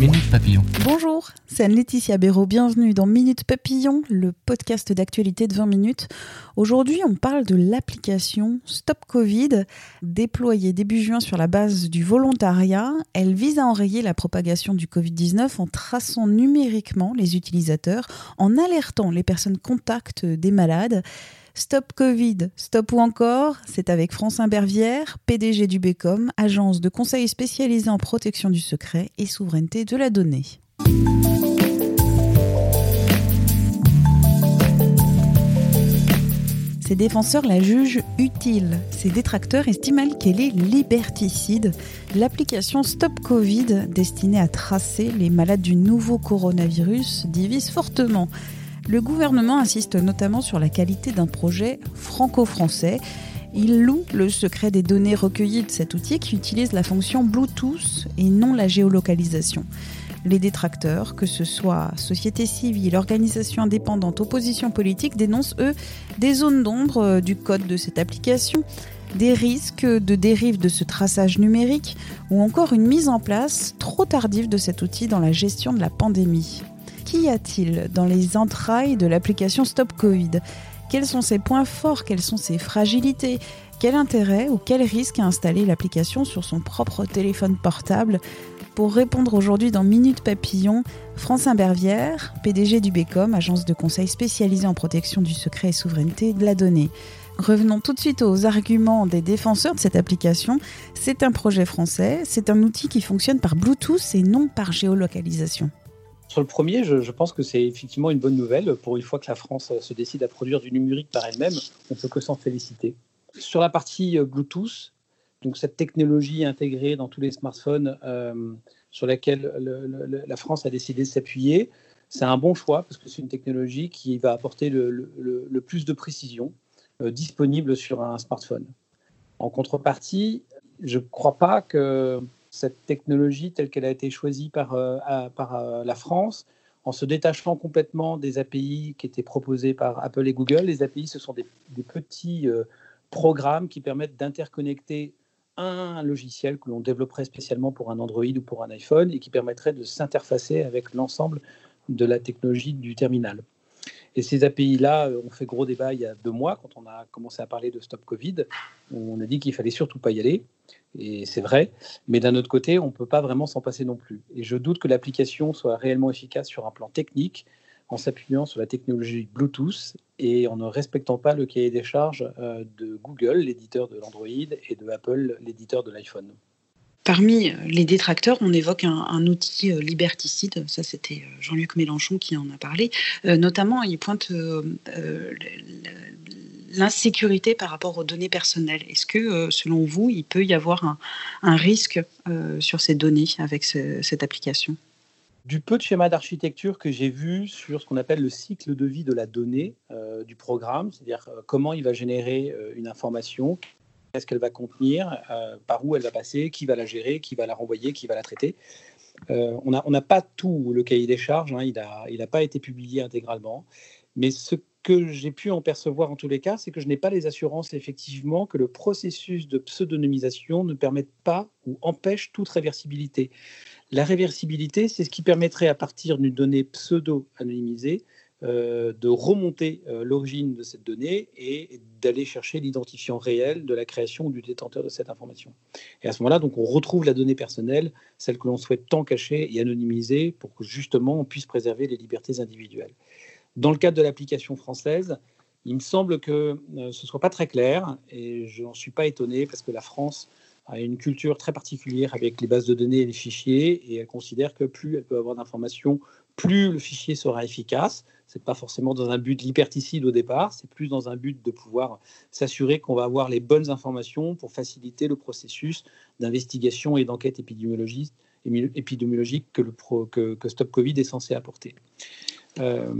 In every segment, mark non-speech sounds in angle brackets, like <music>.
Minute Papillon. Bonjour, c'est Anne-Laetitia Béraud. Bienvenue dans Minute Papillon, le podcast d'actualité de 20 minutes. Aujourd'hui, on parle de l'application Stop Covid, déployée début juin sur la base du volontariat. Elle vise à enrayer la propagation du Covid-19 en traçant numériquement les utilisateurs, en alertant les personnes contacts des malades. Stop Covid, stop ou encore, c'est avec France Imbervière, PDG du BECOM, agence de conseil spécialisée en protection du secret et souveraineté de la donnée. Ses défenseurs la jugent utile. Ses détracteurs estiment qu'elle est liberticide? L'application Stop Covid, destinée à tracer les malades du nouveau coronavirus, divise fortement. Le gouvernement insiste notamment sur la qualité d'un projet franco-français. Il loue le secret des données recueillies de cet outil qui utilise la fonction Bluetooth et non la géolocalisation. Les détracteurs, que ce soit société civile, organisation indépendante, opposition politique, dénoncent, eux, des zones d'ombre du code de cette application, des risques de dérive de ce traçage numérique ou encore une mise en place trop tardive de cet outil dans la gestion de la pandémie qu'y a-t-il dans les entrailles de l'application Stop Covid? Quels sont ses points forts? Quelles sont ses fragilités? Quel intérêt ou quel risque à installer l'application sur son propre téléphone portable? Pour répondre aujourd'hui dans Minute Papillon, France Imbervière, PDG du BECOM, agence de conseil spécialisée en protection du secret et souveraineté de la donnée. Revenons tout de suite aux arguments des défenseurs de cette application. C'est un projet français, c'est un outil qui fonctionne par Bluetooth et non par géolocalisation. Sur le premier, je, pense que c'est effectivement une bonne nouvelle. Pour une fois que la France se décide à produire du numérique par elle-même, on ne peut que s'en féliciter. Sur la partie euh, Bluetooth, donc cette technologie intégrée dans tous les smartphones euh, sur laquelle la France a décidé de s'appuyer, c'est un bon choix parce que c'est une technologie qui va apporter le, plus de précision euh, disponible sur un smartphone. En contrepartie, je ne crois pas que cette technologie telle qu'elle a été choisie par, euh, euh, la France, en se détachant complètement des API qui étaient proposés par Apple et Google. Les API, ce sont des, petits euh, programmes qui permettent d'interconnecter un logiciel que l'on développerait spécialement pour un Android ou pour un iPhone et qui permettrait de s'interfacer avec l'ensemble de la technologie du terminal. Et ces API-là ont fait gros débat il y a deux mois, quand on a commencé à parler de Stop Covid. On a dit qu'il fallait surtout pas y aller et c'est vrai, mais d'un autre côté, on ne peut pas vraiment s'en passer non plus. Et je doute que l'application soit réellement efficace sur un plan technique en s'appuyant sur la technologie Bluetooth et en ne respectant pas le cahier des charges euh, de Google, l'éditeur de l'Android, et de Apple, l'éditeur de l'iPhone. Parmi les détracteurs, on évoque un, outil euh, liberticide, ça c'était euh, Jean-Luc Mélenchon qui en a parlé. notamment, il pointe l'insécurité par rapport aux données personnelles. Est-ce que, euh, selon vous, il peut y avoir un, risque euh, sur ces données avec cette application? Du peu de schémas d'architecture que j'ai vu sur ce qu'on appelle le cycle de vie de la donnée euh, du programme, c'est-à-dire comment il va générer une information, qu'est-ce qu'elle va contenir, par où elle va passer, qui va la gérer, qui va la renvoyer, qui va la traiter. on n'a pas tout le cahier des charges, hein, il n'a pas été publié intégralement, mais ce que j'ai pu en percevoir en tous les cas, c'est que je n'ai pas les assurances effectivement que le processus de pseudonymisation ne permette pas ou empêche toute réversibilité. La réversibilité, c'est ce qui permettrait à partir d'une donnée pseudo-anonymisée euh, de remonter euh, l'origine de cette donnée et d'aller chercher l'identifiant réel de la création ou du détenteur de cette information. Et à ce moment-là, donc, on retrouve la donnée personnelle, celle que l'on souhaite tant cacher et anonymiser pour que justement on puisse préserver les libertés individuelles. Dans le cadre de l'application française, il me semble que euh, ce ne soit pas très clair et je n'en suis pas étonné parce que la France a une culture très particulière avec les bases de données et les fichiers et elle considère que plus elle peut avoir d'informations, plus le fichier sera efficace. C'est pas forcément dans un but liberticide au départ, c'est plus dans un but de pouvoir s'assurer qu'on va avoir les bonnes informations pour faciliter le processus d'investigation et d'enquête épidémiologique, que, le que, Stop Covid est censé apporter. Euh,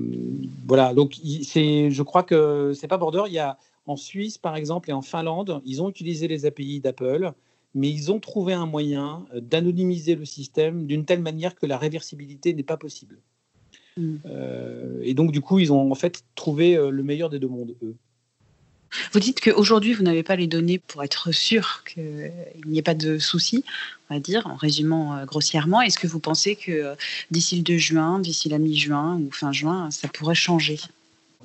voilà, donc je crois que c'est pas border. Il y a en Suisse, par exemple, et en Finlande, ils ont utilisé les API d'Apple, mais ils ont trouvé un moyen euh, d'anonymiser le système d'une telle manière que la réversibilité n'est pas possible. Mm. Euh, et donc, du coup, ils ont en fait trouvé le meilleur des deux mondes, eux. Vous dites qu'aujourd'hui, vous n'avez pas les données pour être sûr qu'il n'y ait pas de soucis, on va dire, en résumant euh, grossièrement. Est-ce que vous pensez que euh, d'ici le 2 juin, d'ici la mi-juin ou fin juin, ça pourrait changer?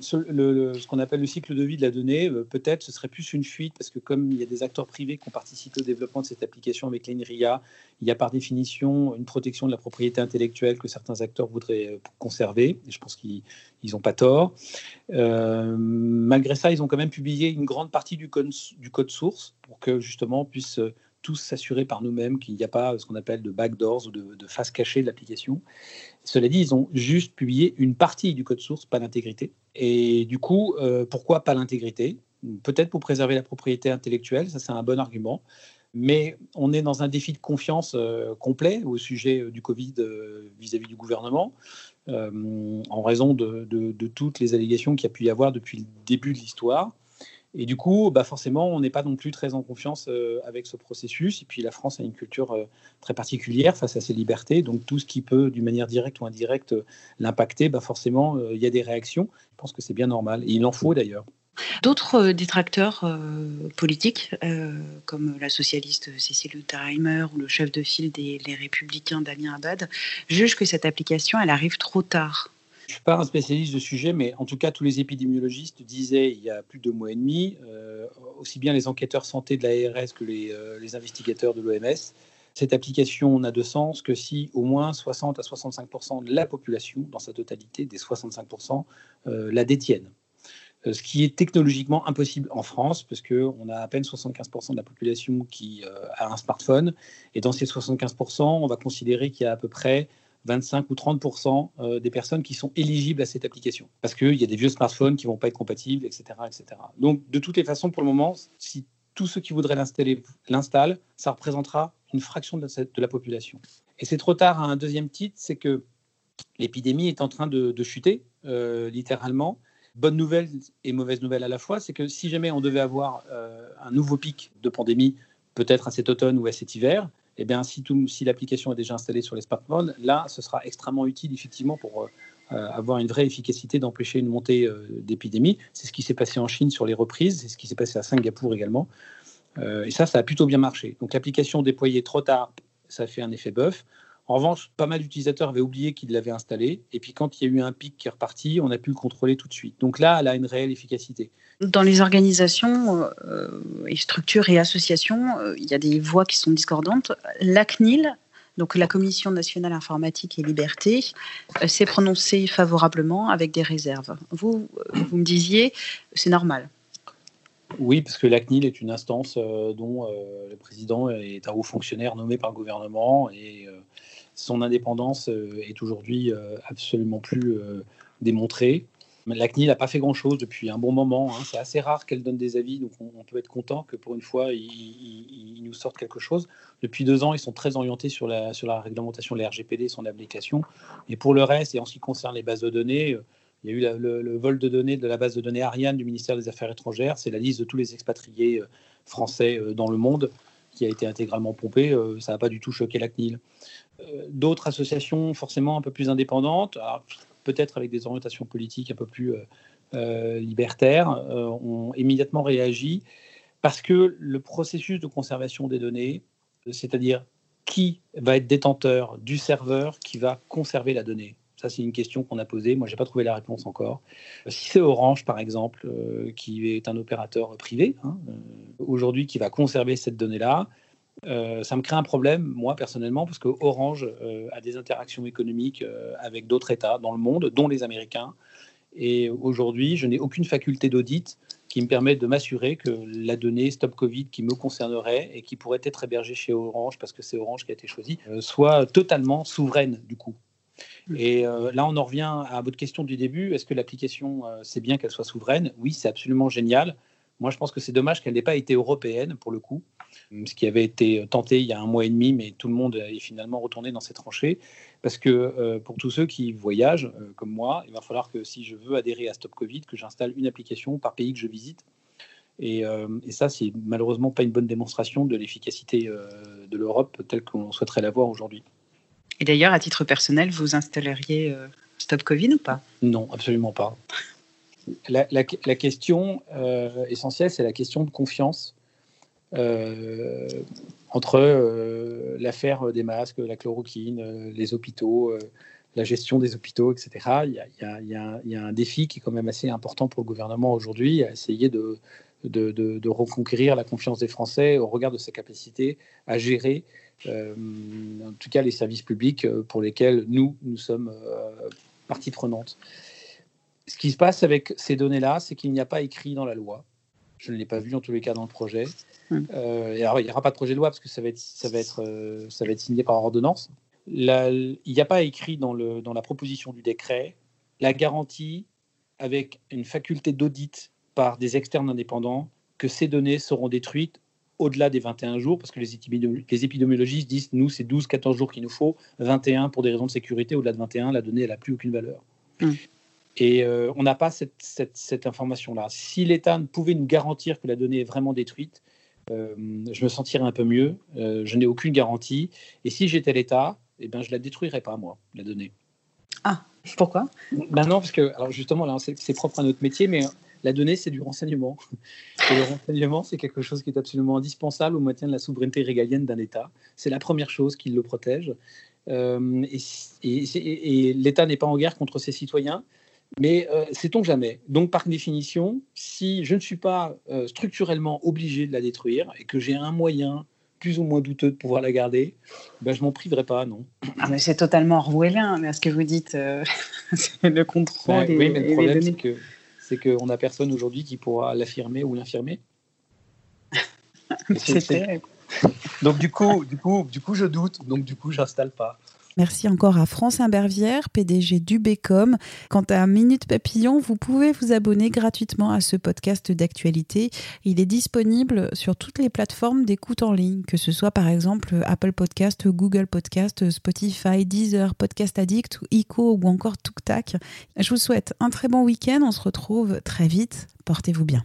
Ce qu'on appelle le cycle de vie de la donnée, euh, peut-être ce serait plus une fuite parce que comme il y a des acteurs privés qui ont participé au développement de cette application avec l'INRIA, il y a par définition une protection de la propriété intellectuelle que certains acteurs voudraient euh, conserver. Et je pense qu'ils n'ont pas tort. Euh, malgré ça, ils ont quand même publié une grande partie du code, du code source pour que justement on puisse tous s'assurer par nous-mêmes qu'il n'y a pas ce qu'on appelle de backdoors ou de, de face cachée de l'application. Cela dit, ils ont juste publié une partie du code source, pas l'intégrité. Et du coup, euh, pourquoi pas l'intégrité? Peut-être pour préserver la propriété intellectuelle, ça c'est un bon argument. Mais on est dans un défi de confiance euh, complet au sujet euh, du Covid vis-à-vis du gouvernement, en raison de, de, toutes les allégations qu'il y a pu y avoir depuis le début de l'histoire. Et du coup, bah forcément, on n'est pas non plus très en confiance euh, avec ce processus. Et puis la France a une culture euh, très particulière face à ses libertés. Donc tout ce qui peut, d'une manière directe ou indirecte, euh, l'impacter, bah forcément, il y a des réactions. Je pense que c'est bien normal. Et il en faut d'ailleurs. D'autres détracteurs politiques, comme la socialiste Cécile Unterheimer ou le chef de file des Républicains Damien Abad, jugent que cette application, elle arrive trop tard je ne suis pas un spécialiste de sujet, mais en tout cas, tous les épidémiologistes disaient il y a plus de deux mois et demi, euh, aussi bien les enquêteurs santé de l'ARS que les, euh, les, investigateurs de l'OMS, cette application n'a de sens que si au moins 60 à 65% de la population, dans sa totalité, des 65% euh, la détiennent. Ce qui est technologiquement impossible en France, parce qu'on a à peine 75% de la population qui a un smartphone. Et dans ces 75%, on va considérer qu'il y a à peu près 25 ou 30% euh, des personnes qui sont éligibles à cette application. Parce qu'il y a des vieux smartphones qui ne vont pas être compatibles, etc., etc. Donc, de toutes les façons, pour le moment, si tous ceux qui voudraient l'installer l'installent, ça représentera une fraction de la, population. Et c'est trop tard à un deuxième titre, c'est que l'épidémie est en train de, chuter, euh, littéralement. Bonne nouvelle et mauvaise nouvelle à la fois, c'est que si jamais on devait avoir euh, un nouveau pic de pandémie, peut-être à cet automne ou à cet hiver, eh bien, si, l'application est déjà installée sur les smartphones, là, ce sera extrêmement utile, effectivement, pour euh, euh, avoir une vraie efficacité d'empêcher une montée euh, d'épidémie. C'est ce qui s'est passé en Chine sur les reprises, c'est ce qui s'est passé à Singapour également. et ça, ça a plutôt bien marché. Donc, l'application déployée trop tard, ça fait un effet bœuf. En revanche, pas mal d'utilisateurs avaient oublié qu'ils l'avaient installé. Et puis, quand il y a eu un pic qui est reparti, on a pu le contrôler tout de suite. Donc là, elle a une réelle efficacité. Dans les organisations, euh, et structures et associations, euh, il y a des voix qui sont discordantes. La CNIL, donc la Commission nationale informatique et liberté, euh, s'est prononcée favorablement avec des réserves. Vous, vous me disiez, c'est normal. Oui, parce que la CNIL est une instance dont le président est un haut fonctionnaire nommé par le gouvernement et son indépendance euh, est aujourd'hui euh, absolument plus euh, démontrée. La CNIL n'a pas fait grand-chose depuis un bon moment. Hein. C'est assez rare qu'elle donne des avis, donc on, peut être content que pour une fois, ils, nous sortent quelque chose. Depuis deux ans, ils sont très orientés sur la, réglementation la RGPD, son application. Et pour le reste, et en ce qui concerne les bases de données, il y a eu le, vol de données de la base de données Ariane du ministère des Affaires étrangères. C'est la liste de tous les expatriés français dans le monde qui a été intégralement pompée. Ça n'a pas du tout choqué la CNIL. Euh, d'autres associations forcément un peu plus indépendantes, peut-être avec des orientations politiques un peu plus euh, euh, libertaires, ont immédiatement réagi parce que le processus de conservation des données, c'est-à-dire qui va être détenteur du serveur qui va conserver la donnée ça, c'est une question qu'on a posée. Moi, je n'ai pas trouvé la réponse encore. Si c'est Orange, par exemple, qui est un opérateur privé, hein, aujourd'hui, qui va conserver cette donnée-là, euh, ça me crée un problème, moi personnellement, parce que Orange euh, a des interactions économiques euh, avec d'autres États dans le monde, dont les Américains. Et aujourd'hui, je n'ai aucune faculté d'audit qui me permette de m'assurer que la donnée Stop Covid qui me concernerait et qui pourrait être hébergée chez Orange, parce que c'est Orange qui a été choisi, soit totalement souveraine du coup. Et là, on en revient à votre question du début. Est-ce que l'application, c'est bien qu'elle soit souveraine? Oui, c'est absolument génial. Moi, je pense que c'est dommage qu'elle n'ait pas été européenne, pour le coup, ce qui avait été tenté il y a un mois et demi, mais tout le monde est finalement retourné dans ses tranchées. Parce que euh, pour tous ceux qui voyagent, euh, comme moi, il va falloir que si je veux adhérer à Stop Covid, que j'installe une application par pays que je visite. Et, euh, et ça, c'est malheureusement pas une bonne démonstration de l'efficacité de l'Europe telle qu'on souhaiterait la voir aujourd'hui. Et d'ailleurs, à titre personnel, vous installeriez Stop Covid ou pas? Non, absolument pas la, question euh, essentielle, c'est la question de confiance euh, entre euh, l'affaire des masques, la chloroquine, les hôpitaux, la gestion des hôpitaux, etc. Il y, a, un défi qui est quand même assez important pour le gouvernement aujourd'hui, à essayer de, reconquérir la confiance des Français au regard de sa capacité à gérer, en tout cas, les services publics pour lesquels nous, nous sommes partie prenante ce qui se passe avec ces données-là, c'est qu'il n'y a pas écrit dans la loi. Je ne l'ai pas vu en tous les cas dans le projet. Hum. Euh, alors, il n'y aura pas de projet de loi parce que ça va être, ça va être, euh, ça va être signé par ordonnance. il n'y a pas écrit dans, le, dans la proposition du décret la garantie avec une faculté d'audit par des externes indépendants que ces données seront détruites au-delà des 21 jours, parce que les, épidémiologistes disent, nous, c'est 12-14 jours qu'il nous faut, 21 pour des raisons de sécurité, au-delà de 21, la donnée, elle n'a plus aucune valeur. Hum. Et euh, on n'a pas cette, information-là. Si l'État pouvait nous garantir que la donnée est vraiment détruite, euh, je me sentirais un peu mieux. Euh, je n'ai aucune garantie. Et si j'étais l'État, eh ben, je ne la détruirais pas, moi, la donnée. Ah, pourquoi? Ben Non, parce que, alors justement, là, c'est propre à notre métier, mais la donnée, c'est du renseignement. Et le renseignement, c'est quelque chose qui est absolument indispensable au maintien de la souveraineté régalienne d'un État. C'est la première chose qui le protège. et, et l'État n'est pas en guerre contre ses citoyens. Mais euh, sait-on jamais Donc, par définition, si je ne suis pas euh, structurellement obligé de la détruire et que j'ai un moyen plus ou moins douteux de pouvoir la garder, ben, je m'en priverai pas, non. Ah, c'est totalement orwellien, mais ce que vous dites, euh, <laughs> le contrôle. oui, mais le problème, c'est que c'est qu'on n'a personne aujourd'hui qui pourra l'affirmer ou l'infirmer. <laughs> <laughs> Donc du coup, du coup, du coup, je doute. Donc du coup, j'installe pas. Merci encore à France Imbervière, PDG du Bécom. Quant à Minute Papillon, vous pouvez vous abonner gratuitement à ce podcast d'actualité. Il est disponible sur toutes les plateformes d'écoute en ligne, que ce soit par exemple Apple Podcast, Google Podcast, Spotify, Deezer, Podcast Addict, Ico ou encore TukTak. Je vous souhaite un très bon week-end. On se retrouve très vite. Portez-vous bien.